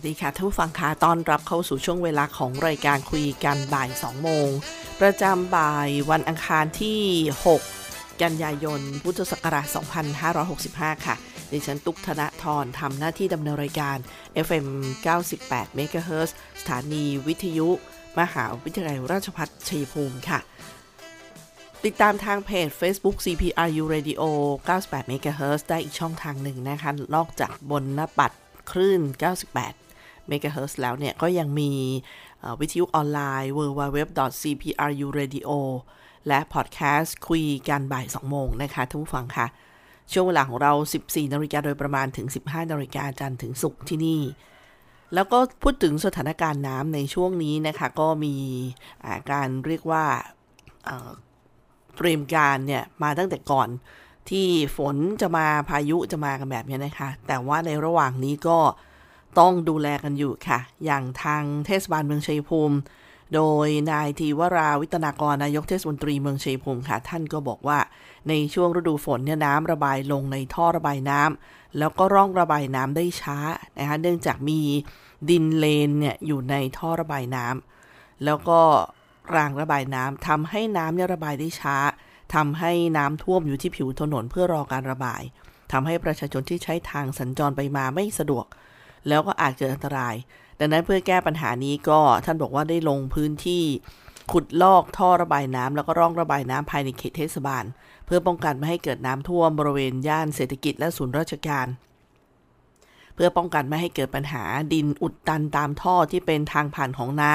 วัสดีค่ะท่านผู้ฟังคะต้อนรับเข้าสู่ช่วงเวลาของรายการคุยกันบ่าย 2 โมง ประจำบ่ายวันอังคารที่ 6 กันยายน พุทธศักราช 2565 ค่ะ ดิฉันตุกธนทรทำหน้าที่ดำเนินรายการ FM 98 MHz สถานีวิทยุ มหาวิทยาลัยราชภัฏชัยภูมิค่ะ ติดตามทางเพจ Facebook CPRU Radio 98 MHz ได้อีกช่องทางหนึ่งนะคะ นอกจากบนหน้าปัดคลื่น 98 เมกะเฮิร์แล้วเนี่ย ก็ยังมีวิทยุออนไลน์ www.cpru.radio และพอดแคสต์คุยกันบ่าย 2 โมงนะคะท่านผู้ฟังค่ะ ช่วงเวลาของเรา 14 นาฬิกาโดยประมาณถึง 15 นาฬิกาจันทร์ถึงศุกร์ที่นี่ แล้วก็พูดถึงสถานการณ์น้ำในช่วงนี้นะคะ ก็มีการเรียกว่าเตรียมการเนี่ย มาตั้งแต่ก่อนที่ฝนจะมาพายุจะมากันแบบนี้นะคะ แต่ว่าในระหว่างนี้ก็ ต้องดูแลกันอยู่ค่ะ อย่างทางเทศบาลเมืองชัยภูมิ โดยนายทีวราวิตนากรนายกเทศมนตรีเมืองชัยภูมิค่ะ ท่านก็บอกว่าในช่วงฤดูฝนเนี่ยน้ำระบายลงในท่อระบายน้ำแล้วก็ร่องระบายน้ำได้ช้านะคะเนื่องจากมีดินเลนเนี่ยอยู่ในท่อระบายน้ำแล้วก็รางระบายน้ำทำให้น้ำเนี่ยระบายได้ช้าทำให้น้ำท่วมอยู่ที่ผิวถนนเพื่อรอการระบายทำให้ประชาชนที่ใช้ทางสัญจรไปมาไม่สะดวก แล้วก็อาจเกิดอันตราย ดังนั้นเพื่อแก้ปัญหานี้ก็ท่านบอกว่าได้ลงพื้นที่ขุดลอกท่อระบายน้ำแล้วก็ร่องระบายน้ำภายในเขตเทศบาล เพื่อป้องกันไม่ให้เกิดน้ำท่วมบริเวณย่านเศรษฐกิจและศูนย์ราชการ เพื่อป้องกันไม่ให้เกิดปัญหาดินอุดตันตามท่อที่เป็นทางผ่านของน้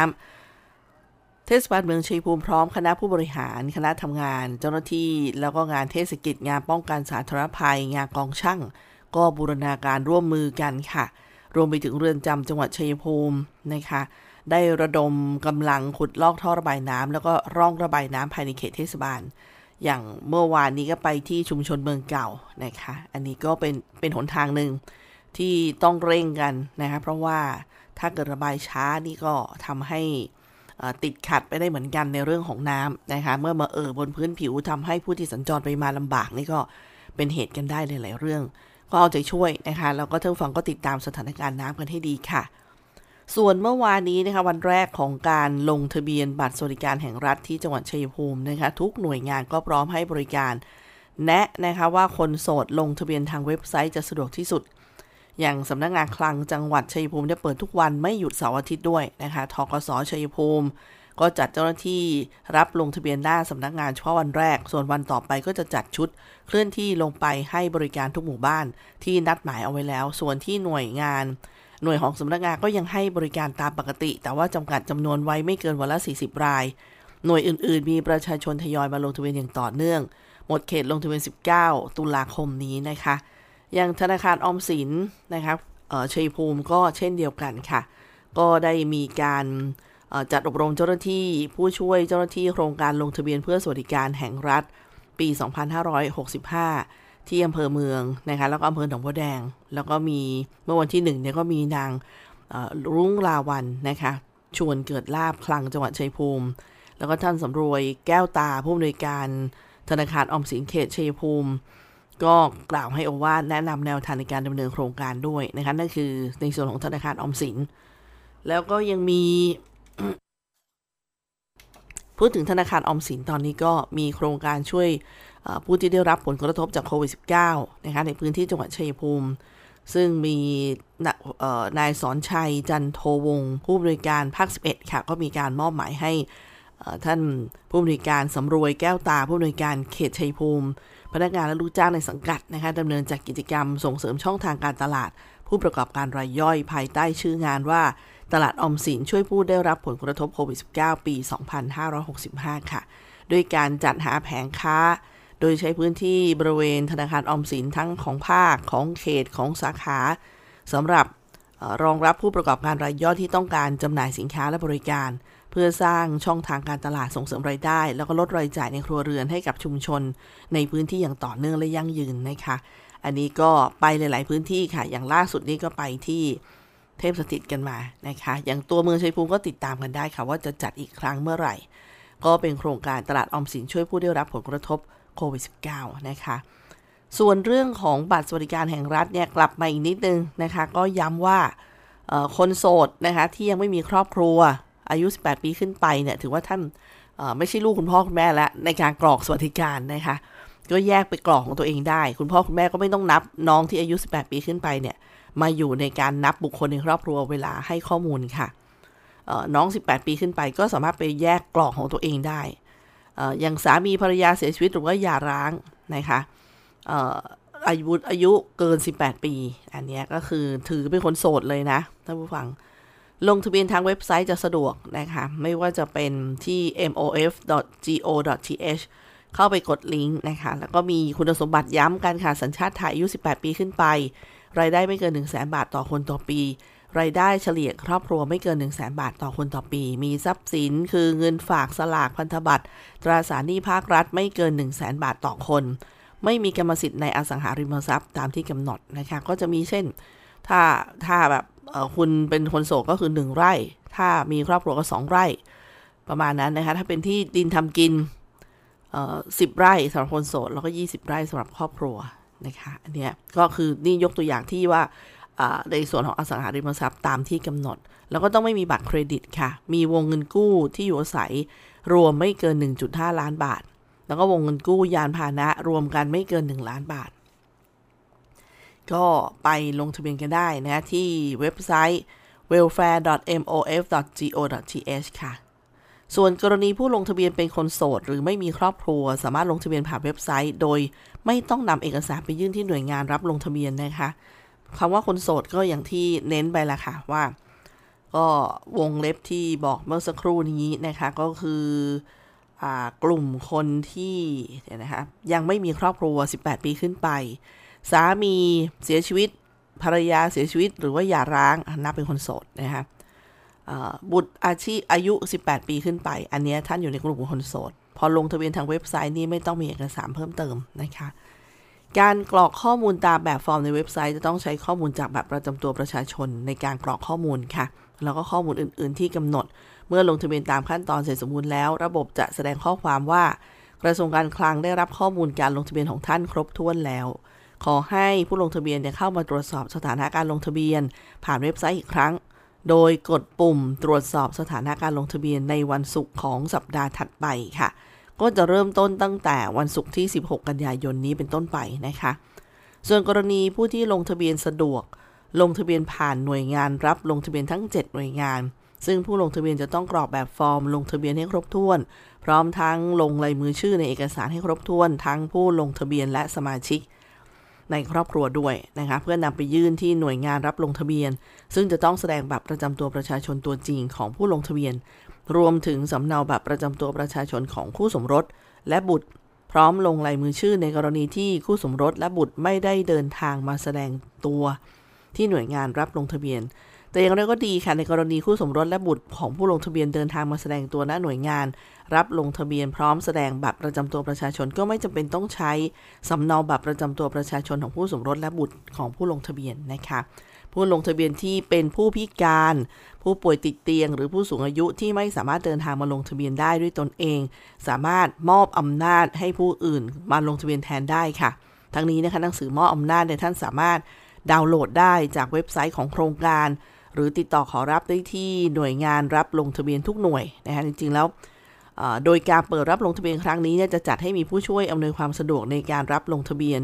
ำเทศบาลเมืองชัยภูมิพร้อมคณะผู้บริหาร คณะทำงาน เจ้าหน้าที่ แล้วก็งานเทศกิจงานป้องกันสาธารณภัย งานกองช่างก็บูรณาการร่วมมือกันค่ะ รวมไปถึงเรือนจำจังหวัดชัยภูมินะคะได้ระดมกำลังขุดลอกท่อระบายน้ำแล้วก็ร่องระบายน้ำภายในเขตเทศบาล อย่างเมื่อวานนี้ก็ไปที่ชุมชนเมืองเก่านะคะอันนี้ก็เป็นเป็นหนทางหนึ่งที่ต้องเร่งกันนะคะเพราะว่าถ้าเกิดระบายช้านี่ก็ทำให้ติดขัดไปได้เหมือนกันในเรื่องของน้ำนะคะเมื่อมาเอ่อบนพื้นผิวทำให้ผู้ที่สัญจรไปมาลำบากนี่ก็เป็นเหตุกันได้หลาย ๆ เรื่อง ก็เอาใจช่วยนะคะแล้วก็ท่านฟังก็ติดตามสถานการณ์น้ำกันให้ดีค่ะ ส่วนเมื่อวานนี้นะคะวันแรกของการลงทะเบียนบัตรสวัสดิการแห่งรัฐที่จังหวัดชัยภูมินะคะทุกหน่วยงานก็พร้อมให้บริการ แนะนะคะว่าคนโสดลงทะเบียนทางเว็บไซต์จะสะดวกที่สุด อย่างสำนักงงานคลังจังหวัดชัยภูมิจะเปิดทุกวันไม่หยุดเสาร์อาทิตย์ด้วยนะคะทกสชัยภูมิ ก็จัดเจ้าหน้าที่รับลงทะเบียนหน้าสำนักงานเฉพาะวันแรก ส่วนวันต่อไปก็จะจัดชุด เคลื่อนที่ลงไปให้บริการทุกหมู่บ้านที่นัดหมายเอาไว้แล้ว ส่วนที่หน่วยงาน หน่วยของสำนักงานก็ยังให้บริการตามปกติ แต่ว่าจำกัดจำนวนไว้ไม่เกินวันละ 40 ราย หน่วยอื่น ๆ มีประชาชนทยอยมาลงทะเบียนอย่างต่อเนื่อง หมดเขตลงทะเบียน 19 ตุลาคมนี้นะคะ อย่างธนาคารออมสินนะครับชัยภูมิก็เช่นเดียวกันค่ะ ก็ได้มีการ จัดอบรมเจ้าหน้าที่ผู้ช่วยเจ้าหน้าที่โครงการลงทะเบียนเพื่อสวัสดิการแห่งรัฐ ปี 2565 ที่อำเภอเมืองนะคะแล้วก็อำเภอหนองบัวแดง แล้วก็มีเมื่อวันที่หนึ่งเนี่ยก็มีนางรุ่งลาวันนะคะชวนเกิดลาบคลังจังหวัดชัยภูมิ แล้วก็ท่านสำรวยแก้วตาผู้อำนวยการธนาคารออมสินเขตชัยภูมิ ก็กล่าวให้โอวาทแนะนำแนวทางในการดำเนินโครงการด้วยนะคะนั่นคือในส่วนของธนาคารออมสิน แล้วก็ยังมี พูดถึงธนาคารออมสินตอนนี้ก็มีโครงการช่วยผู้ที่ได้รับผลกระทบจากโควิด -19 นะคะในพื้นที่จังหวัดชัยภูมิ ซึ่งมีนายสอนชัยจันโทวงศ์ผู้บริการภาค 11 ค่ะ ก็มีการมอบหมายให้ท่านผู้บริการสำรวยแก้วตา ผู้บริการเขตชัยภูมิ พนักงานและลูกจ้างในสังกัดนะคะดำเนินจากกิจกรรมส่งเสริมช่องทางการตลาด ผู้ประกอบการรายย่อยภายใต้ชื่องานว่า ตลาดอมสินช่วยผู้ได้รับผลกระทบโควิด -19 ปี 2565 ค่ะ ด้วยการจัดหาแผงค้า โดยใช้พื้นที่บริเวณธนาคารออมสินทั้งของภาคของเขตของสาขาสำหรับรองรับผู้ประกอบการรายย่อยที่ต้องการจำหน่ายสินค้าและบริการ เพื่อสร้างช่องทางการตลาดส่งเสริมรายได้ แล้วก็ลดรายจ่ายในครัวเรือนให้กับชุมชน ในพื้นที่อย่างต่อเนื่องและยั่งยืนนะคะ อันนี้ก็ไปหลาย ๆ พื้นที่ค่ะ อย่างล่าสุดนี้ก็ไปที่ ทพสถิตกันมานะคะ อย่างตัวเมืองชัยภูมิก็ติดตามกันได้ค่ะ ว่าจะจัดอีกครั้งเมื่อไหร่ ก็เป็นโครงการตลาดออมสินช่วยผู้ได้รับผลกระทบโควิด -19 นะคะ ส่วนเรื่องของบัตรสวัสดิการแห่งรัฐเนี่ยกลับมาอีกนิดนึงนะคะ ก็ย้ำว่าคนโสดนะคะที่ยังไม่มีครอบครัวอายุ 18 ปีขึ้นไปเนี่ยถือว่าท่านไม่ใช่ลูกคุณพ่อคุณแม่แล้วในการกรอกสวัสดิการนะคะ ก็แยกไปกรอกของตัวเองได้ คุณพ่อคุณแม่ก็ไม่ต้องนับน้องที่อายุ 18 ปีขึ้นไปเนี่ย มาอยู่ในการนับบุคคลในครอบครัวเวลาให้ข้อมูลค่ะน้อง 18 ปีขึ้นไปก็สามารถไปแยกกรอกของตัวเองได้อย่างสามีภรรยาเสียชีวิตหรือว่าหย่าร้างนะคะอายุอายุเกิน 18 ปี อันนี้ก็คือถือเป็นคนโสดเลยนะท่านผู้ฟัง ลงทะเบียนทางเว็บไซต์จะสะดวกนะคะ ไม่ว่าจะเป็นที่ mof.go.th เข้าไปกดลิงก์นะคะ แล้วก็มีคุณสมบัติย้ำกันค่ะสัญชาติไทยอายุ 18 ปีขึ้นไป รายได้ไม่เกิน 1 0 0 0 0แบาทต่อคนต่อปี รายได้เฉลี่ยครอบครัวไม่เกิน 1 0 0 0 0แบาทต่อคนต่อปี มีทรัพย์สินคือเงินฝากสลากพันธบัตร ตราสารหนี้ภาครัฐไม่เกิน 1 0 0 0 0แบาทต่อคน ไม่มีกรรมสิทธิ์ในอสังหาริมทรัพย์ตามที่กำหนดนะคะก็จะมีเช่น ถ้าถ้าแบบคุณเป็นคนโสดก็คือ 1 ไร่ ถ้ามีครอบครัวก็ 2 ไร่ ประมาณนั้นนะคะ ถ้าเป็นที่ดินทำกินสิบไร่สำหรับคนโสดแล้วก็ 20 ไร่สำหรับครอบครัว นะคะอันนี้ก็คือนี่ยกตัวอย่างที่ว่าในส่วนของอสังหาริมทรัพย์ตามที่กำหนด แล้วก็ต้องไม่มีบัตรเครดิตค่ะ มีวงเงินกู้ที่อยู่อาศัยรวมไม่เกิน 1.5 ล้านบาท แล้วก็วงเงินกู้ยานพาหนะรวมกันไม่เกิน 1 ล้านบาท ก็ไปลงทะเบียนกันได้นะที่เว็บไซต์ welfare.mof.go.th ค่ะ ส่วนกรณีผู้ลงทะเบียนเป็นคนโสด หรือไม่มีครอบครัว สามารถลงทะเบียนผ่านเว็บไซต์ โดยไม่ต้องนำเอกสารไปยื่นที่หน่วยงานรับลงทะเบียนนะคะคำว่าคนโสดก็อย่างที่เน้นไปละค่ะว่า ก็วงเล็บที่บอกเมื่อสักครู่นี้นะคะก็คือกลุ่มคนที่นะคะยังไม่มีครอบครัว 18 ปีขึ้นไป สามีเสียชีวิตภรรยาเสียชีวิตหรือว่าหย่าร้างนับเป็นคนโสดนะคะ บุตรอาชีพอายุ 18 ปีขึ้นไป อันนี้ท่านอยู่ในกลุ่มคนโสด พอลงทะเบียนทางเว็บไซต์นี้ไม่ต้องมีเอกสารเพิ่มเติมนะคะ การกรอกข้อมูลตามแบบฟอร์มในเว็บไซต์ จะต้องใช้ข้อมูลจากแบบประจำตัวประชาชนในการกรอกข้อมูลค่ะ แล้วก็ข้อมูลอื่น ๆ ที่กำหนด เมื่อลงทะเบียนตามขั้นตอนเสร็จสมบูรณ์แล้ว ระบบจะแสดงข้อความว่า กระทรวงการคลังได้รับข้อมูลการลงทะเบียนของท่านครบถ้วนแล้วขอให้ผู้ลงทะเบียนเข้ามาตรวจสอบสถานะการลงทะเบียน ผ่านเว็บไซต์อีกครั้ง โดยกดปุ่มตรวจสอบสถานะการลงทะเบียนในวันศุกร์ของสัปดาห์ถัดไปค่ะ ก็จะเริ่มต้นตั้งแต่วันศุกร์ที่ 16 กันยายนนี้เป็นต้นไปนะคะ ส่วนกรณีผู้ที่ลงทะเบียนสะดวก ลงทะเบียนผ่านหน่วยงานรับลงทะเบียนทั้ง 7 หน่วยงาน ซึ่งผู้ลงทะเบียนจะต้องกรอกแบบฟอร์ม ลงทะเบียนให้ครบถ้วน พร้อมทั้งลงลายมือชื่อในเอกสารให้ครบถ้วน ทั้งผู้ลงทะเบียนและสมาชิก ในครอบครัวด้วยนะคะเพื่อนำไปยื่นที่หน่วยงานรับลงทะเบียน ซึ่งจะต้องแสดงบัตรประจำตัวประชาชนตัวจริงของผู้ลงทะเบียน รวมถึงสำเนาบัตรประจำตัวประชาชนของคู่สมรส และบุตรพร้อมลงลายมือชื่อในกรณีที่คู่สมรสและบุตรไม่ได้เดินทางมาแสดงตัว ที่หน่วยงานรับลงทะเบียน แต่อย่างไรก็ดีค่ะในกรณีคู่สมรสและบุตรของผู้ลงทะเบียนเดินทางมาแสดงตัวณหน่วยงาน รับลงทะเบียนพร้อมแสดงบัตรประจำตัวประชาชนก็ไม่จำเป็นต้องใช้สำเนาบัตรประจำตัวประชาชนของผู้สมรสและบุตรของผู้ลงทะเบียนนะคะผู้ลงทะเบียนที่เป็นผู้พิการ ผู้ป่วยติดเตียง หรือผู้สูงอายุที่ไม่สามารถเดินทางมาลงทะเบียนได้ด้วยตนเอง สามารถมอบอำนาจให้ผู้อื่นมาลงทะเบียนแทนได้ค่ะ ทั้งนี้นะคะหนังสือมอบอำนาจในท่านสามารถดาวน์โหลดได้จากเว็บไซต์ของโครงการ หรือติดต่อขอรับได้ที่หน่วยงานรับลงทะเบียนทุกหน่วยนะฮะจริงๆแล้วโดยการเปิดรับลงทะเบียนครั้งนี้จะจัดให้มีผู้ช่วยอำนวยความสะดวกในการรับลงทะเบียน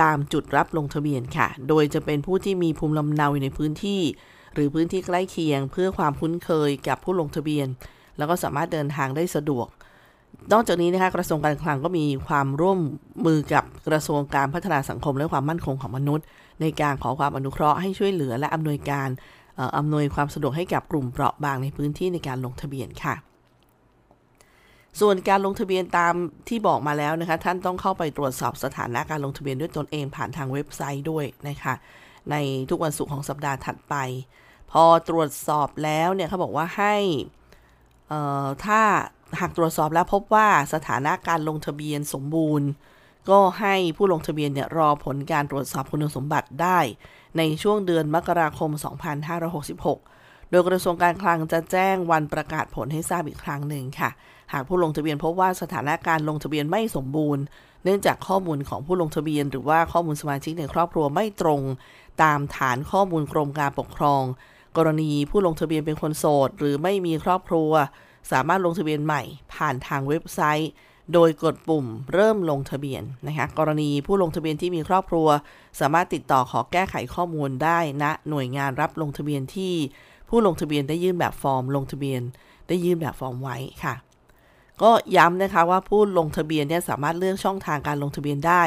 ตามจุดรับลงทะเบียนค่ะ โดยจะเป็นผู้ที่มีภูมิลำเนาอยู่ในพื้นที่ หรือพื้นที่ใกล้เคียง เพื่อความคุ้นเคยกับผู้ลงทะเบียน แล้วก็สามารถเดินทางได้สะดวก นอกจากนี้นะคะกระทรวงการคลังก็มีความร่วมมือกับกระทรวงการพัฒนาสังคมและความมั่นคงของมนุษย์ ในการขอความอนุเคราะห์ให้ช่วยเหลือและอำนวยการ อำนวยความสะดวกให้กับกลุ่มเปราะบางในพื้นที่ในการลงทะเบียนค่ะ ส่วนการลงทะเบียนตามที่บอกมาแล้วนะคะ ท่านต้องเข้าไปตรวจสอบสถานะการลงทะเบียนด้วยตนเองผ่านทางเว็บไซต์ด้วยนะคะ ในทุกวันศุกร์ของสัปดาห์ถัดไป พอตรวจสอบแล้วเนี่ยเขาบอกว่าให้ถ้าหากตรวจสอบแล้วพบว่าสถานะการลงทะเบียนสมบูรณ์ ก็ให้ผู้ลงทะเบียนเนี่ยรอผลการตรวจสอบคุณสมบัติได้ ในช่วงเดือนมกราคม 2566 โดยกระทรวงการคลังจะแจ้งวันประกาศผลให้ทราบอีกครั้งหนึ่งค่ะ หากผู้ลงทะเบียนพบว่าสถานะการลงทะเบียนไม่สมบูรณ์ เนื่องจากข้อมูลของผู้ลงทะเบียน หรือว่าข้อมูลสมาชิกในครอบครัวไม่ตรง ตามฐานข้อมูลกรมการปกครอง กรณีผู้ลงทะเบียนเป็นคนโสด หรือไม่มีครอบครัว สามารถลงทะเบียนใหม่ ผ่านทางเว็บไซต์ โดยกดปุ่มเริ่มลงทะเบียนนะคะกรณีผู้ลงทะเบียนที่มีครอบครัว สามารถติดต่อขอแก้ไขข้อมูลได้ณนะหน่วยงานรับลงทะเบียนที่ผู้ลงทะเบียนได้ยื่นแบบฟอร์ม ลงทะเบียนได้ยื่นแบบฟอร์มไว้ค่ะ ก็ย้ำนะคะว่าผู้ลงทะเบียนเนี่ยสามารถเลือกช่องทางการลงทะเบียนได้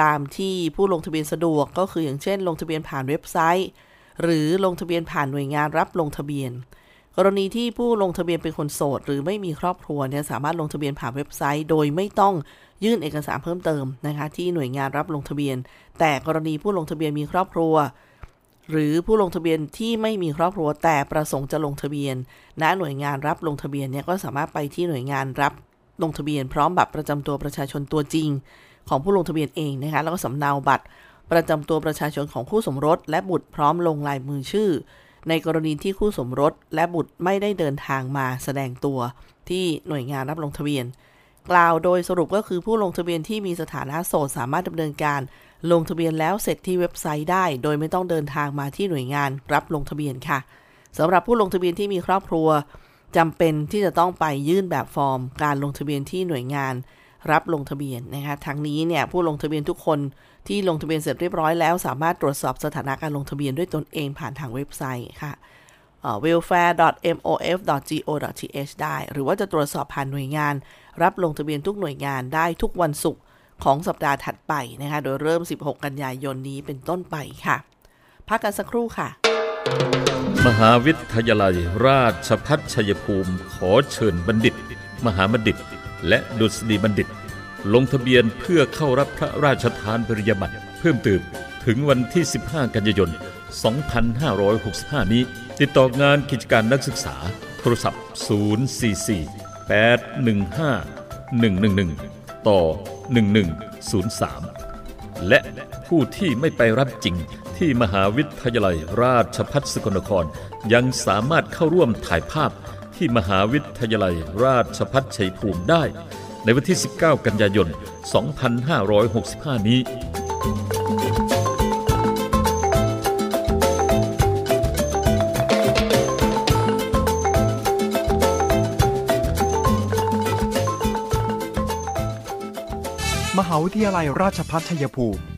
ตามที่ผู้ลงทะเบียนสะดวกก็คืออย่างเช่น ลงทะเบียนผ่านเว็บไซต์ หรือลงทะเบียนผ่านหน่วยงานรับลงทะเบียน กรณีที่ผู้ลงทะเบียนเป็นคนโสด หรือไม่มีครอบครัวเนี่ยสามารถลงทะเบียนผ่านเว็บไซต์ โดยไม่ต้องยื่นเอกสารเพิ่มเติมนะคะ ที่หน่วยงานรับลงทะเบียน แต่กรณีผู้ลงทะเบียนมีครอบครัว หรือผู้ลงทะเบียนที่ไม่มีครอบครัวแต่ประสงค์จะลงทะเบียน ณหน่วยงานรับลงทะเบียนเนี่ยก็สามารถไปที่หน่วยงานรับลงทะเบียนพร้อมบัตรประจำตัวประชาชนตัวจริง ของผู้ลงทะเบียนเองนะคะแล้วก็สำเนาบัตรประจำตัวประชาชนของคู่สมรส และบุตรพร้อมลงลายมือชื่อ ในกรณีที่คู่สมรสและบุตรไม่ได้เดินทางมาแสดงตัวที่หน่วยงานรับลงทะเบียน กล่าวโดยสรุปก็คือผู้ลงทะเบียนที่มีสถานะโสดสามารถดำเนินการลงทะเบียนแล้วเสร็จที่เว็บไซต์ได้ โดยไม่ต้องเดินทางมาที่หน่วยงานรับลงทะเบียนค่ะสำหรับผู้ลงทะเบียนที่มีครอบครัวจำเป็นที่จะต้องไปยื่นแบบฟอร์ม การลงทะเบียนที่หน่วยงานรับลงทะเบียนนะคะทั้งนี้เนี่ยผู้ลงทะเบียนทุกคน ที่ลงทะเบียนเสร็จเรียบร้อยแล้ว สามารถตรวจสอบสถานะการลงทะเบียนด้วยตนเองผ่านทางเว็บไซต์ค่ะ welfare.mof.go.th ได้ หรือว่าจะตรวจสอบผ่านหน่วยงาน รับลงทะเบียนทุกหน่วยงานได้ทุกวันศุกร์ของสัปดาห์ถัดไปนะคะ โดยเริ่ม 16 กันยายนนี้เป็นต้นไปค่ะ พักกันสักครู่ค่ะ มหาวิทยาลัยราชพัฒชัยภูมิ ขอเชิญบัณฑิต มหาบัณฑิต และดุษฎีบัณฑิต ลงทะเบียนเพื่อเข้ารับพระราชทานปริญญาบัตรเพิ่มเติมถึงวันที่ 15 กันยายน 2565 นี้ ติดต่องานกิจการนักศึกษา โทรศัพท์ 044 815 111 ต่อ 1103 และผู้ที่ไม่ไปรับจริงที่มหาวิทยาลัยราชพัฒสกลนคร ยังสามารถเข้าร่วมถ่ายภาพที่มหาวิทยาลัยราชพัฒชัยภูมิได้ ในวันที่ 19 กันยายน 2565 นี้มหาวิทยาลัยราชพัฒชัยภูมิ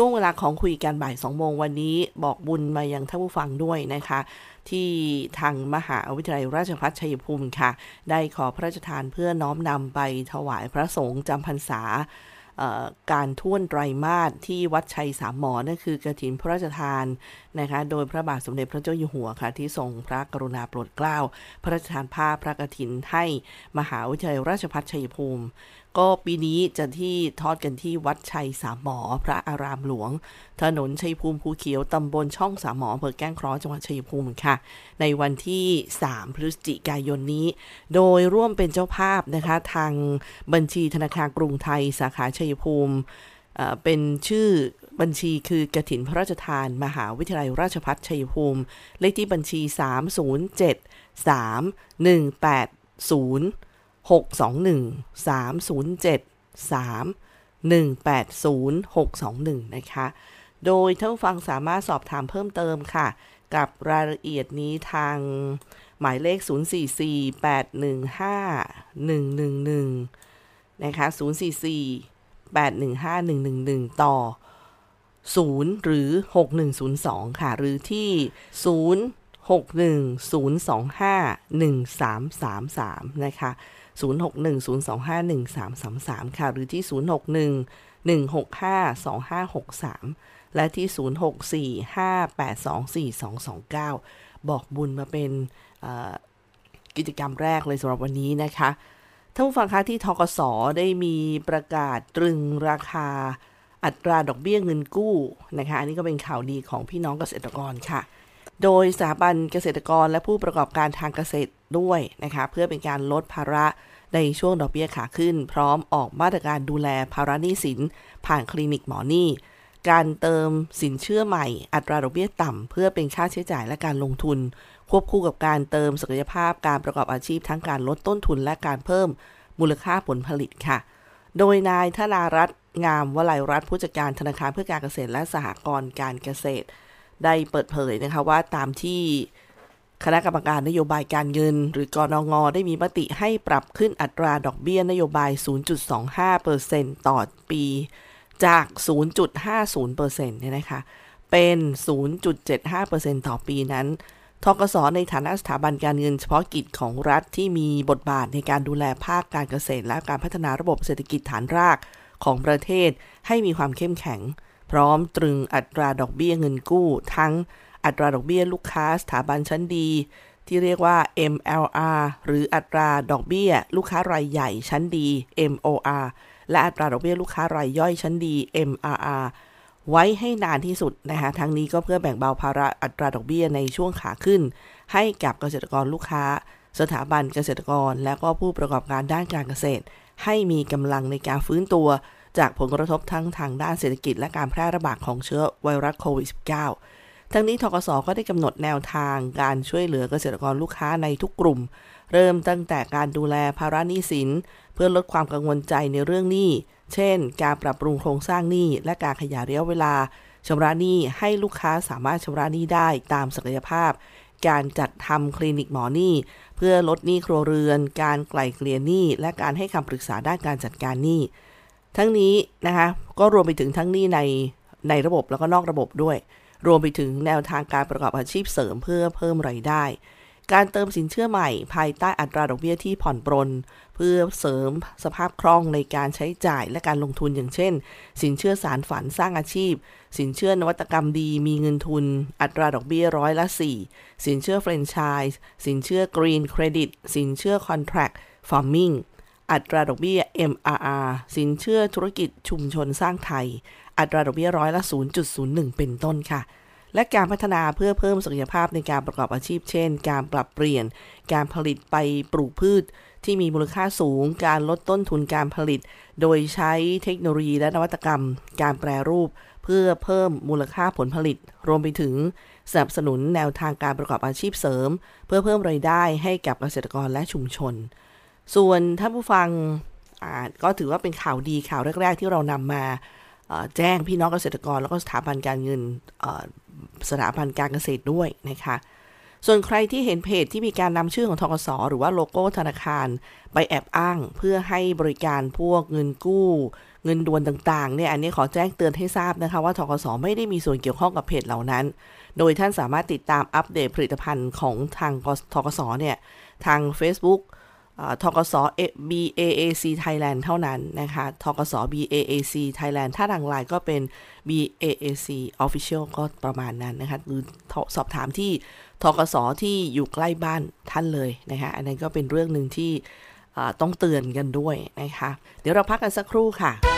ช่วงเวลาของคุยกันบ่ายสองโมงวันนี้บอกบุญมายังท่านผู้ฟังด้วยนะคะ ที่ทางมหาวิทยาลัยราชภัฏชัยภูมิค่ะ ได้ขอพระราชทานเพื่อน้อมนำไปถวายพระสงฆ์จำพรรษาการท่วนไตรมาสที่วัดชัยสามหมอนั่นคือกระถินพระราชทานนะคะ โดยพระบาทสมเด็จพระเจ้าอยู่หัวค่ะ ที่ทรงพระกรุณาโปรดเกล้า พระราชทานผ้าพระกฐินให้มหาวิทยาลัยราชภัฏชัยภูมิก็ปีนี้จะที่ทอดกันที่วัดชัยสามหมอ พระอารามหลวง ถนนชัยภูมิภูเขียวตำบลช่องสามหมออำเภอแก้งเคราะห์จังหวัดชัยภูมิค่ะ ในวันที่ 3 พฤศจิกายนนี้ โดยร่วมเป็นเจ้าภาพนะคะ ทางบัญชีธนาคารกรุงไทยสาขาชัยภูมิเป็นชื่อบัญชีคือกระถินพระราชทาน มหาวิทยาลัยราชภัฏชัยภูมิ เลขที่บัญชี 307 3180 621 307 3 180 621 นะคะ โดยท่านฟังสามารถสอบถามเพิ่มเติมค่ะ กับรายละเอียดนี้ทางหมายเลข 044-815-111 นะคะ 044 815-111 ต่อ 0 หรือ 6102 ค่ะ หรือที่ 0610251333 นะคะ 0610251333 ค่ะ หรือที่ 061-165-2563 และที่ 0645824229 บอกบุญมาเป็นกิจกรรมแรกเลยสำหรับวันนี้นะคะท่านผู้ฟังคะที่ทกสได้มีประกาศตรึงราคาอัตราดอกเบี้ยเงินกู้นะคะ อันนี้ก็เป็นข่าวดีของพี่น้องเกษตรกรค่ะ โดยสถาบันเกษตรกรและผู้ประกอบการทางเกษตรด้วยนะคะ เพื่อเป็นการลดภาระ ในช่วงดอกเบี้ยขาขึ้น พร้อมออกมาตรการดูแลภาระหนี้สิน ผ่านคลินิกหมอนี่การเติมสินเชื่อใหม่ อัตราดอกเบี้ยต่ำ เพื่อเป็นค่าใช้จ่ายและการลงทุน ควบคู่กับการเติมศักยภาพการประกอบอาชีพทั้งการลดต้นทุนและการเพิ่มมูลค่าผลผลิตค่ะ โดยนายธนารัตน์งามวลัยรัฐผู้จัดการธนาคารเพื่อการเกษตรและสหกรณ์การเกษตร ได้เปิดเผยนะคะว่าตามที่ คณะกรรมการนโยบายการเงิน หรือกรนงได้มีมติให้ปรับขึ้นอัตราดอกเบี้ยนโยบาย 0.25%ต่อปี จาก 0.50%เนี่ยนะคะ เป็น 0.75%ต่อปีนั้นทกสในฐานะสถาบันการเงินเฉพาะกิจของรัฐที่มีบทบาทในการดูแลภาคการเกษตร และการพัฒนาระบบเศรษฐกิจฐานรากของประเทศให้มีความเข้มแข็ง พร้อมตรึงอัตราดอกเบี้ยเงินกู้ทั้ง อัตราดอกเบี้ยลูกค้าสถาบันชั้นดี ที่เรียกว่า MLR หรืออัตราดอกเบี้ยลูกค้ารายใหญ่ชั้นดี MOR และอัตราดอกเบี้ยลูกค้ารายย่อยชั้นดี MRR ไว้ให้นานที่สุดนะคะทั้งนี้ก็เพื่อแบ่งเบาภาระอัตราดอกเบี้ยในช่วงขาขึ้น ให้กับเกษตรกรลูกค้า สถาบันเกษตรกร และก็ผู้ประกอบการด้านการเกษตร ให้มีกำลังในการฟื้นตัว จากผลกระทบทั้งทางด้านเศรษฐกิจและการแพร่ระบาดของเชื้อไวรัสโควิด -19 ทั้งนี้ทกสก็ได้กำหนดแนวทางการช่วยเหลือเกษตรกรลูกค้าในทุกกลุ่ม เริ่มตั้งแต่การดูแลภาระหนี้สิน เพื่อลดความกังวลใจในเรื่องหนี้ เช่น การปรับปรุงโครงสร้างหนี้และการขยายระยะเวลาชำระหนี้ให้ลูกค้าสามารถชำระหนี้ได้ตามศักยภาพ การจัดทำคลินิกหมอหนี้ เพื่อลดหนี้ครัวเรือน การไกล่เกลี่ยหนี้ และการให้คำปรึกษาด้านการจัดการหนี้ ทั้งนี้นะคะก็รวมไปถึงทั้งหนี้ในในระบบแล้วก็นอกระบบด้วย รวมไปถึงแนวทางการประกอบอาชีพเสริมเพื่อเพิ่มไรายได้ การเติมสินเชื่อใหม่ภายใต้อัตราดอกเบี้ยที่ผ่อนปรน เพื่อเสริมสภาพคล่องในการใช้จ่ายและการลงทุนอย่างเช่น สินเชื่อสานฝันสร้างอาชีพ สินเชื่อนวัตกรรมดีมีเงินทุน อัตราดอกเบี้ยร้อยละ 4 สินเชื่อแฟรนไชส์สินเชื่อ Green Credit สินเชื่อ Contract Farming อัตราดอกเบี้ย MRR สินเชื่อธุรกิจชุมชนสร้างไทย อัตราดอกเบี้ยร้อยละ 0.01 เป็นต้นค่ะ และการพัฒนาเพื่อเพิ่มศักยภาพในการประกอบอาชีพ เช่น การปรับเปลี่ยน การผลิตไปปลูกพืชที่มีมูลค่าสูง การลดต้นทุนการผลิต โดยใช้เทคโนโลยีและนวัตกรรม การแปรรูป เพื่อเพิ่มมูลค่าผลผลิต รวมไปถึงสนับสนุนแนวทางการประกอบอาชีพเสริม เพื่อเพิ่มไรายได้ให้กับเกษตรกรและชุมชน ส่วนท่านผู้ฟังก็ถือว่าเป็นข่าวดีข่าวแรก ๆ ที่เรานำมา แจ้งพี่น้องเกษตรกร แล้วก็สถาบันการเงินสถาบันการเกษตรด้วยนะคะส่วนใครที่เห็นเพจที่มีการนำชื่อของทกสหรือว่าโลโก้ธนาคารไปแอบอ้าง เพื่อให้บริการพวกเงินกู้ เงินด่วนต่างๆเนี่ยอันนี้ขอแจ้งเตือนให้ทราบนะคะ ว่าทกสไม่ได้มีส่วนเกี่ยวข้องกับเพจเหล่านั้น โดยท่านสามารถติดตามอัปเดตผลิตภัณฑ์ของทางทกสเนี่ยทาง Facebook ทกศ BAAC Thailand เท่านั้นนะคะทกศ BAAC Thailand ถ้าทางไลน์ก็เป็น BAAC Official ก็ประมาณนั้นนะคะหรือสอบถามที่ทกศที่อยู่ใกล้บ้านท่านเลยนะคะอันนั้นก็เป็นเรื่องหนึ่งที่ต้องเตือนกันด้วยนะคะ เดี๋ยวเราพักกันสักครู่ค่ะ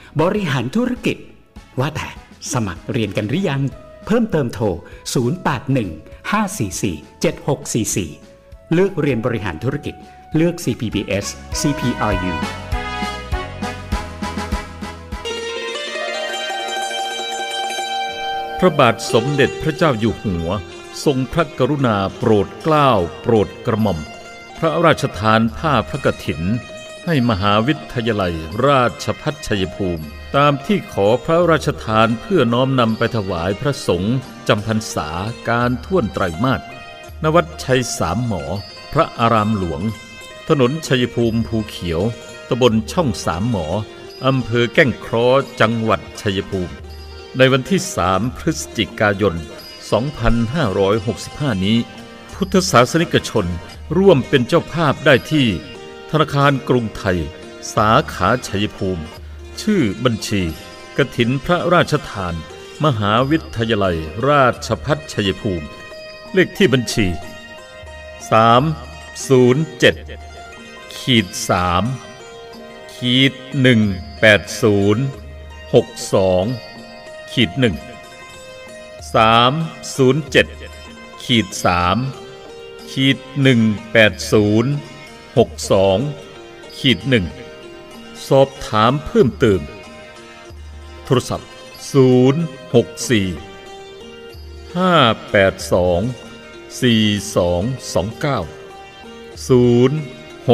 บริหารธุรกิจ ว่าแต่สมัครเรียนกันหรือยัง เพิ่มเติมโทร 081 544 7644 เลือกเรียนบริหารธุรกิจ เลือก CPBS CPRU พระบาทสมเด็จพระเจ้าอยู่หัว ทรงพระกรุณาโปรดเกล้า โปรดกระหม่อม พระราชทานผ้าพระกฐิน ให้มหาวิทยาลัยราชพัฒชัยภูมิ ตามที่ขอพระราชทานเพื่อน้อมนำไปถวายพระสงฆ์จำพรรษาการท่วนไตรมาสนวัดชัยสามหมอ พระอารามหลวง ถนนชัยภูมิภูเขียวตำบลช่องสามหมออำเภอแก้งครอจังหวัดชัยภูมิ ในวันที่สามพฤศจิกายน 2565 นี้ พุทธศาสนิกชนร่วมเป็นเจ้าภาพได้ที่ ธนาคารกรุงไทย สาขาชัยภูมิ ชื่อบัญชีกถินพระราชทาน มหาวิทยาลัย ราชพัฒชัยภูมิ เลขที่บัญชี 307ขีด3ขีด180 62ขีด1 307ขีด3ขีด180 62ขีดหนึ่งสอบถามเพิ่มเติม โทรศัพท์ 064 582 4229 064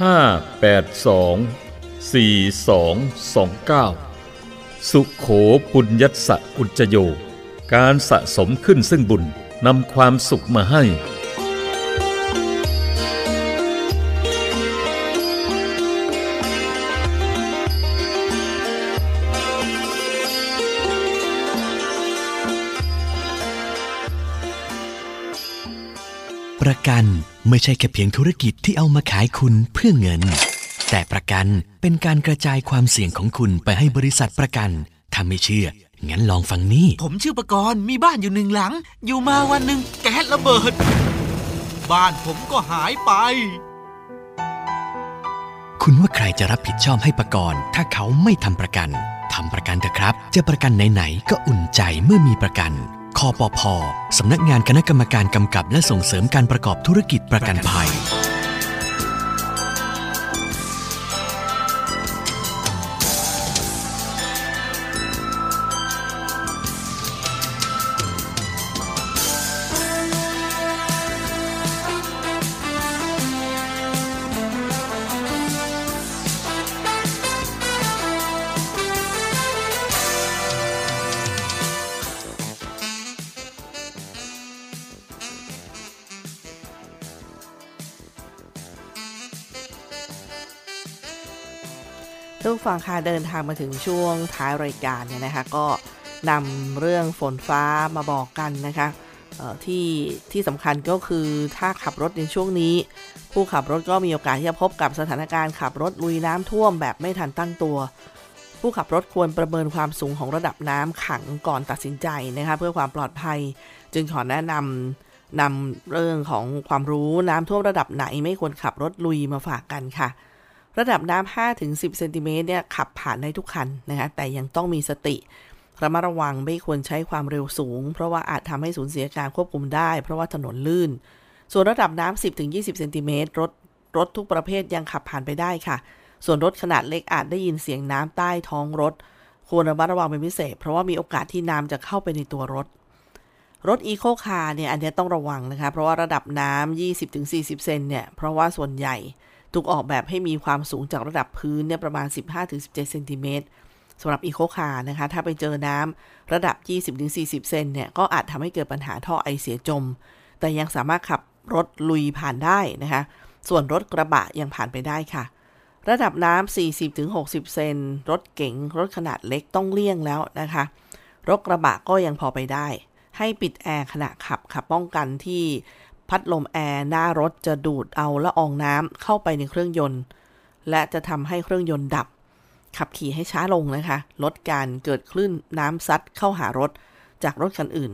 582 4229 สุขโขปุญญัสสะอุจโย การสะสมขึ้นซึ่งบุญนำความสุขมาให้ กันไม่ใช่แค่เพียงธุรกิจที่เอามาขายคุณเพื่อเงิน แต่ประกันเป็นการกระจายความเสี่ยงของคุณไปให้บริษัทประกันถ้าไม่เชื่อ งั้นลองฟังนี่ ผมชื่อประกรณ์มีบ้านอยู่หนึ่งหลัง อยู่มาวันหนึ่งแก๊สระเบิด บ้านผมก็หายไป คุณว่าใครจะรับผิดชอบให้ประกรณ์ถ้าเขาไม่ทำประกันทำประกันเถอะครับ จะประกันไหนๆก็อุ่นใจเมื่อมีประกัน คอปพสำนักงานคณะกรรมการกำกับและส่งเสริมการประกอบธุรกิจประกันภัย ฟังค่ะเดินทางมาถึงช่วงท้ายรายการเนี่ยนะคะก็นำเรื่องฝนฟ้ามาบอกกันนะคะที่ที่สำคัญก็คือถ้าขับรถในช่วงนี้ ผู้ขับรถก็มีโอกาสที่จะพบกับสถานการณ์ขับรถลุยน้ำท่วมแบบไม่ทันตั้งตัว ผู้ขับรถควรประเมินความสูงของระดับน้ำขังก่อนตัดสินใจนะคะเพื่อความปลอดภัย จึงขอแนะนำนำเรื่องของความรู้น้ำท่วมระดับไหนไม่ควรขับรถลุยมาฝากกันค่ะ ระดับน้ำ5ถึง10เซนติเมตรเนี่ยขับผ่านได้ทุกคันนะคะแต่ยังต้องมีสติระมัดระวังไม่ควรใช้ความเร็วสูง เพราะว่าอาจทำให้สูญเสียการควบคุมได้ เพราะว่าถนนลื่น ส่วนระดับน้ำ10ถึง20เซนติเมตรรถรถทุกประเภทยังขับผ่านไปได้ค่ะ ส่วนรถขนาดเล็กอาจได้ยินเสียงน้ำใต้ท้องรถ ควรระมัดระวังเป็นพิเศษ เพราะว่ามีโอกาสที่น้ำจะเข้าไปในตัวรถรถอีโคคาร์เนี่ยอันนี้ต้องระวังนะคะ เพราะว่าระดับน้ำ20-40 เซนเนี่ย เพราะว่าส่วนใหญ่ ถูกออกแบบให้มีความสูงจากระดับพื้นเนี่ยประมาณ 15-17เซนติเมตรสำหรับอีโคคาร์นะคะ ถ้าไปเจอน้ำระดับ 20-40 เซนเนี่ย ก็อาจทำให้เกิดปัญหาท่อไอเสียจม แต่ยังสามารถขับรถลุยผ่านได้นะคะ ส่วนรถกระบะยังผ่านไปได้ค่ะ ระดับน้ำ 40-60 เซน รถเก๋ง รถขนาดเล็กต้องเลี่ยงแล้วนะคะ รถกระบะก็ยังพอไปได้ ให้ปิดแอร์ขณะขับขับป้องกันที่ พัดลมแอร์หน้ารถจะดูดเอาละอองน้ำเข้าไปในเครื่องยนต์ และจะทำให้เครื่องยนต์ดับ ขับขี่ให้ช้าลงนะคะ ลดการเกิดคลื่นน้ำซัดเข้าหารถจากรถคันอื่น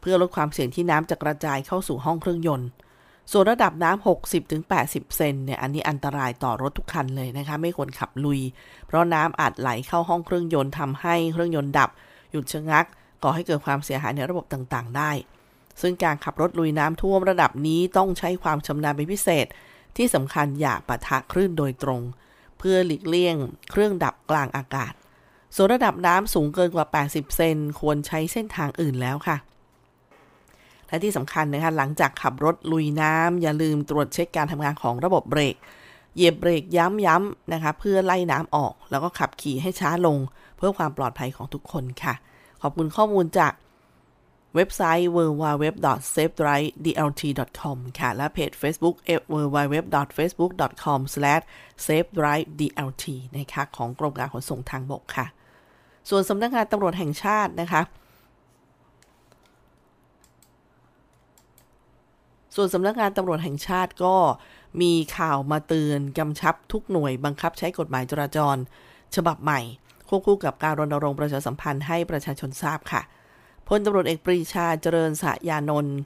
เพื่อลดความเสี่ยงที่น้ำจะกระจายเข้าสู่ห้องเครื่องยนต์ ส่วนระดับน้ำ 60-80 เซนเนี่ยอันนี้อันตรายต่อรถทุกคันเลยนะคะ ไม่ควรขับลุย เพราะน้ำอาจไหลเข้าห้องเครื่องยนต์ทำให้เครื่องยนต์ดับ หยุดชะงักก่อให้เกิดความเสียหายในระบบต่างๆ ได้ ซึ่งการขับรถลุยน้ำท่วมระดับนี้ต้องใช้ความชำนาญเป็นพิเศษ ที่สำคัญอย่าปะทะคลื่นโดยตรง เพื่อหลีกเลี่ยง เครื่องดับกลางอากาศ ส่วนระดับน้ำสูงเกินกว่า 80 เซนควรใช้เส้นทางอื่นแล้วค่ะ และที่สำคัญนะคะหลังจากขับรถลุยน้ำอย่าลืมตรวจเช็คการทำงานของระบบเบรกเหยียบเบรกย้ำๆนะคะ เพื่อไล่น้ำออก แล้วก็ขับขี่ให้ช้าลง เพื่อความปลอดภัยของทุกคนค่ะ ขอบคุณข้อมูลจาก เว็บไซต์ www.safedrivedlt.com ค่ะ และเพจ Facebook www.facebook.com/safedrivedlt นะคะของกรมการขนส่งทางบกค่ะ ส่วนสำนักงานตำรวจแห่งชาตินะคะส่วนสำนักงานตำรวจแห่งชาติก็มีข่าวมาเตือนกำชับทุกหน่วยบังคับใช้กฎหมายจราจร ฉบับใหม่ ควบคู่กับการรณรงค์ประชาสัมพันธ์ให้ประชาชนทราบค่ะ พลตำรวจเอกปรีชาเจริญสะยานนท์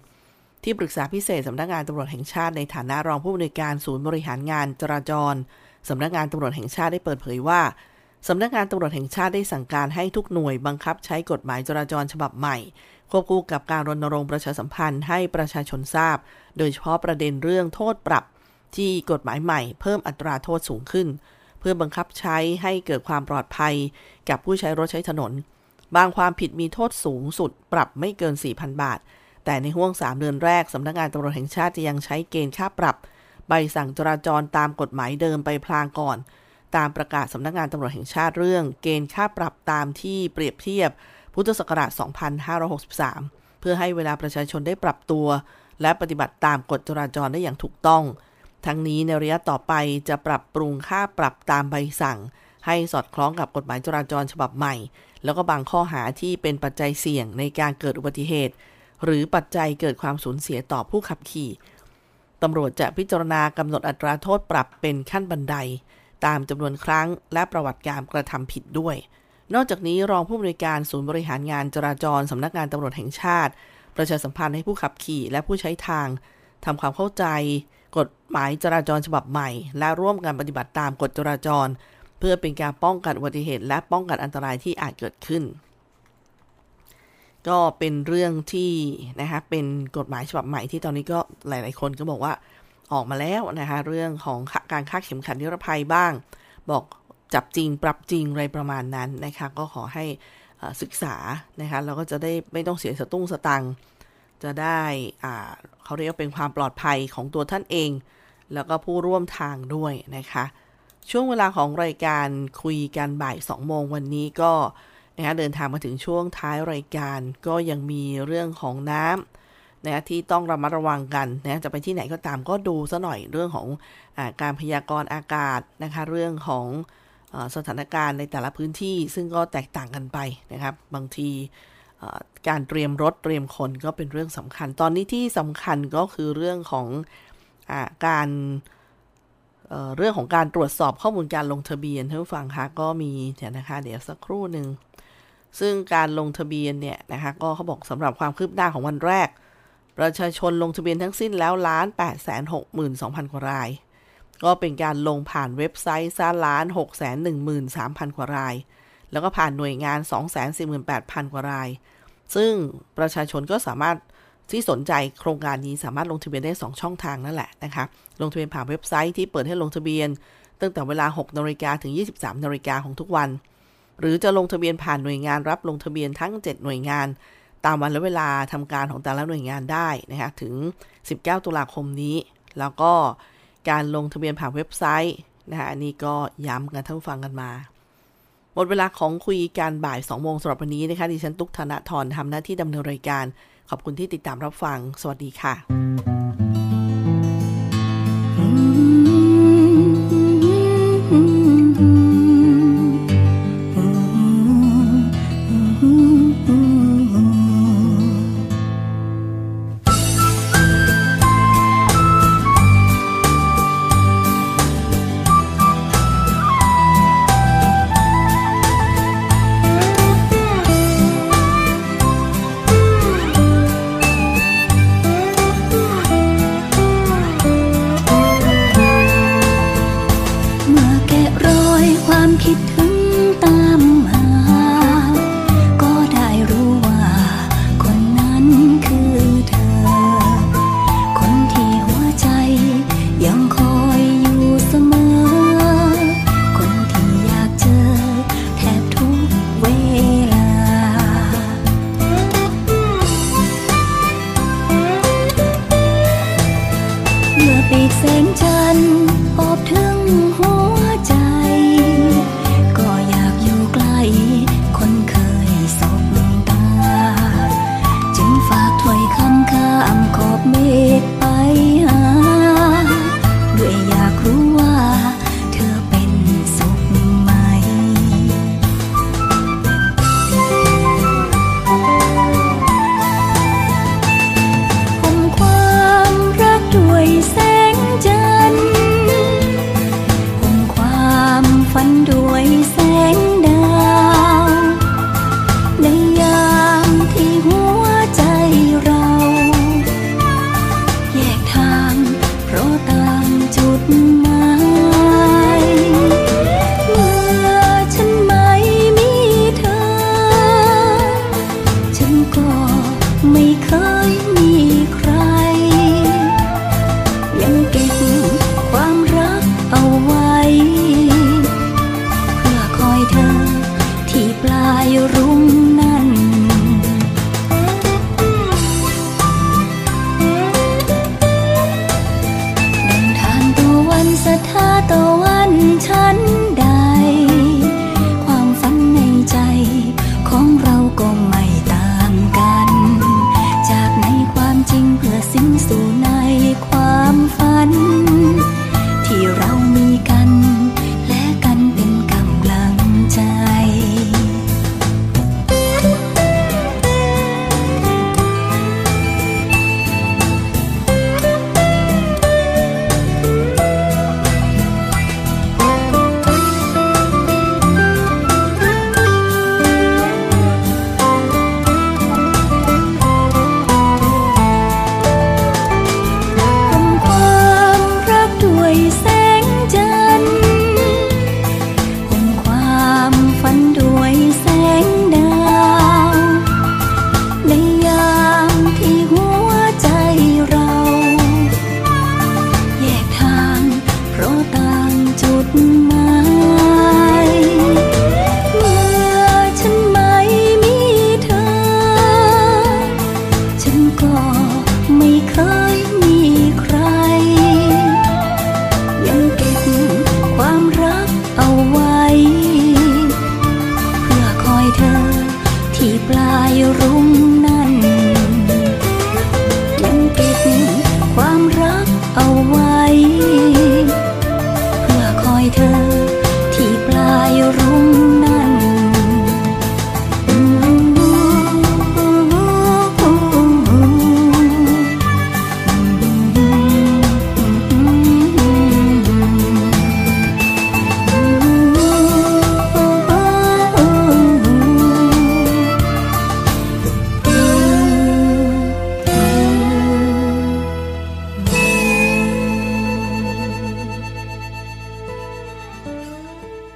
ที่ปรึกษาพิเศษสำนักงานตำรวจแห่งชาติในฐานะรองผู้อำนวยการศูนย์บริหารงานจราจรสำนักงานตำรวจแห่งชาติได้เปิดเผยว่าสำนักงานตำรวจแห่งชาติได้สั่งการให้ทุกหน่วยบังคับใช้กฎหมายจราจรฉบับใหม่ ควบคู่กับการรณรงค์ประชาสัมพันธ์ให้ประชาชนทราบ โดยเฉพาะประเด็นเรื่องโทษปรับ ที่กฎหมายใหม่เพิ่มอัตราโทษสูงขึ้น เพื่อบังคับใช้ให้เกิดความปลอดภัย กับผู้ใช้รถใช้ถนน บางความผิดมีโทษสูงสุดปรับไม่เกิน 4,000 บาท แต่ในห่วง 3 เดือนแรกสำนักงานตำรวจแห่งชาติจะยังใช้เกณฑ์ค่าปรับ ใบสั่งจราจรตามกฎหมายเดิมไปพลางก่อน ตามประกาศสำนักงานตำรวจแห่งชาติเรื่อง เกณฑ์ค่าปรับตามที่เปรียบเทียบ พุทธศักราช 2563 เพื่อให้เวลาประชาชนได้ปรับตัว และปฏิบัติตามกฎจราจรได้อย่างถูกต้อง ทั้งนี้ในระยะต่อไปจะปรับปรุงค่าปรับตามใบสั่งให้สอดคล้องกับกฎหมายจราจรฉบับใหม่ แล้วก็บางข้อหาที่เป็นปัจจัยเสี่ยงในการเกิดอุบัติเหตุ หรือปัจจัยเกิดความสูญเสียต่อผู้ขับขี่ตำรวจจะพิจารณากำหนดอัตราโทษปรับเป็นขั้นบันได ตามจำนวนครั้งและประวัติการกระทำผิดด้วย นอกจากนี้รองผู้อำนวยการศูนย์บริหารงานจราจรสำนักงานตำรวจแห่งชาติ ประชาสัมพันธ์ให้ผู้ขับขี่และผู้ใช้ทางทำความเข้าใจ กฎหมายจราจรฉบับใหม่ และร่วมกันปฏิบัติตามกฎจราจร เพื่อเป็นการป้องกันอุบัติเหตุ และป้องกันอันตรายที่อาจเกิดขึ้น ก็เป็นเรื่องที่นะคะเป็นกฎหมายฉบับใหม่ที่ตอนนี้ก็หลาย ๆ คนก็บอกว่าออกมาแล้วนะคะเรื่องของการค่าเข็มขัดนิรภัยบ้าง บอกจับจริงปรับจริงอะไรประมาณนั้นนะคะก็ขอให้ศึกษานะคะเราก็จะได้ไม่ต้องเสียสตุ้งสตังจะได้เขาเรียกเป็นความปลอดภัยของตัวท่านเอง แล้วก็ผู้ร่วมทางด้วยนะคะ ช่วงเวลาของรายการคุยกันบ่าย 2 โมงวันนี้ก็นะคะเดินทางมาถึงช่วงท้ายรายการก็ยังมีเรื่องของน้ำนะที่ต้องระมัดระวังกันนะจะไปที่ไหนก็ตามก็ดูซะหน่อยเรื่องของอการพยากรณ์อากาศนะคะเรื่องของอสถานการณ์ในแต่ละพื้นที่ซึ่งก็แตกต่างกันไปนะครับ บางทีการเตรียมรถเตรียมคนก็เป็นเรื่องสำคัญ ตอนนี้ที่สำคัญก็คือเรื่องของอการ เเรื่องของการตรวจสอบข้อมูลการลงทะเบียนท่านผู้ฟังคะก็มีเดี๋ยวนะคะ เดี๋ยวสักครู่หนึ่งซึ่งการลงทะเบียนเนี่ยนะคะก็เขาบอกสำหรับความคืบหน้าของวันแรก ประชาชนลงทะเบียนทั้งสิ้นแล้วล้าน8 6 2 0 0 0กว่าราย ก็เป็นการลงผ่านเว็บไซต์ซ่าล้าน6 1 3 0 0 0 กว่าราย แล้วก็ผ่านหน่วยงาน 248,000 กว่าราย ซึ่งประชาชนก็สามารถ ที่สนใจโครงการนี้สามารถลงทะเบียนได้ 2 ช่องทางนั่นแหละนะคะ ลงทะเบียนผ่านเว็บไซต์ที่เปิดให้ลงทะเบียน ตั้งแต่เวลา 6นาฬิกาถึง 23นาฬิกาของทุกวัน หรือจะลงทะเบียนผ่านหน่วยงานรับลงทะเบียนทั้ง 7 หน่วยงาน ตามวันและเวลาทำการของแต่ละหน่วยงานได้นะคะถึง 19 ตุลาคมนี้ แล้วก็การลงทะเบียนผ่านเว็บไซต์นะคะอันนี้ก็ย้ำกันท่านผู้ฟังกันมาหมดเวลาของคุยการบ่าย2โมงสำหรับวันนี้นะคะดิฉันตุ๊กธนทรทำหน้าที่ดำเนินรายการ ขอบคุณที่ติดตามรับฟัง สวัสดีค่ะ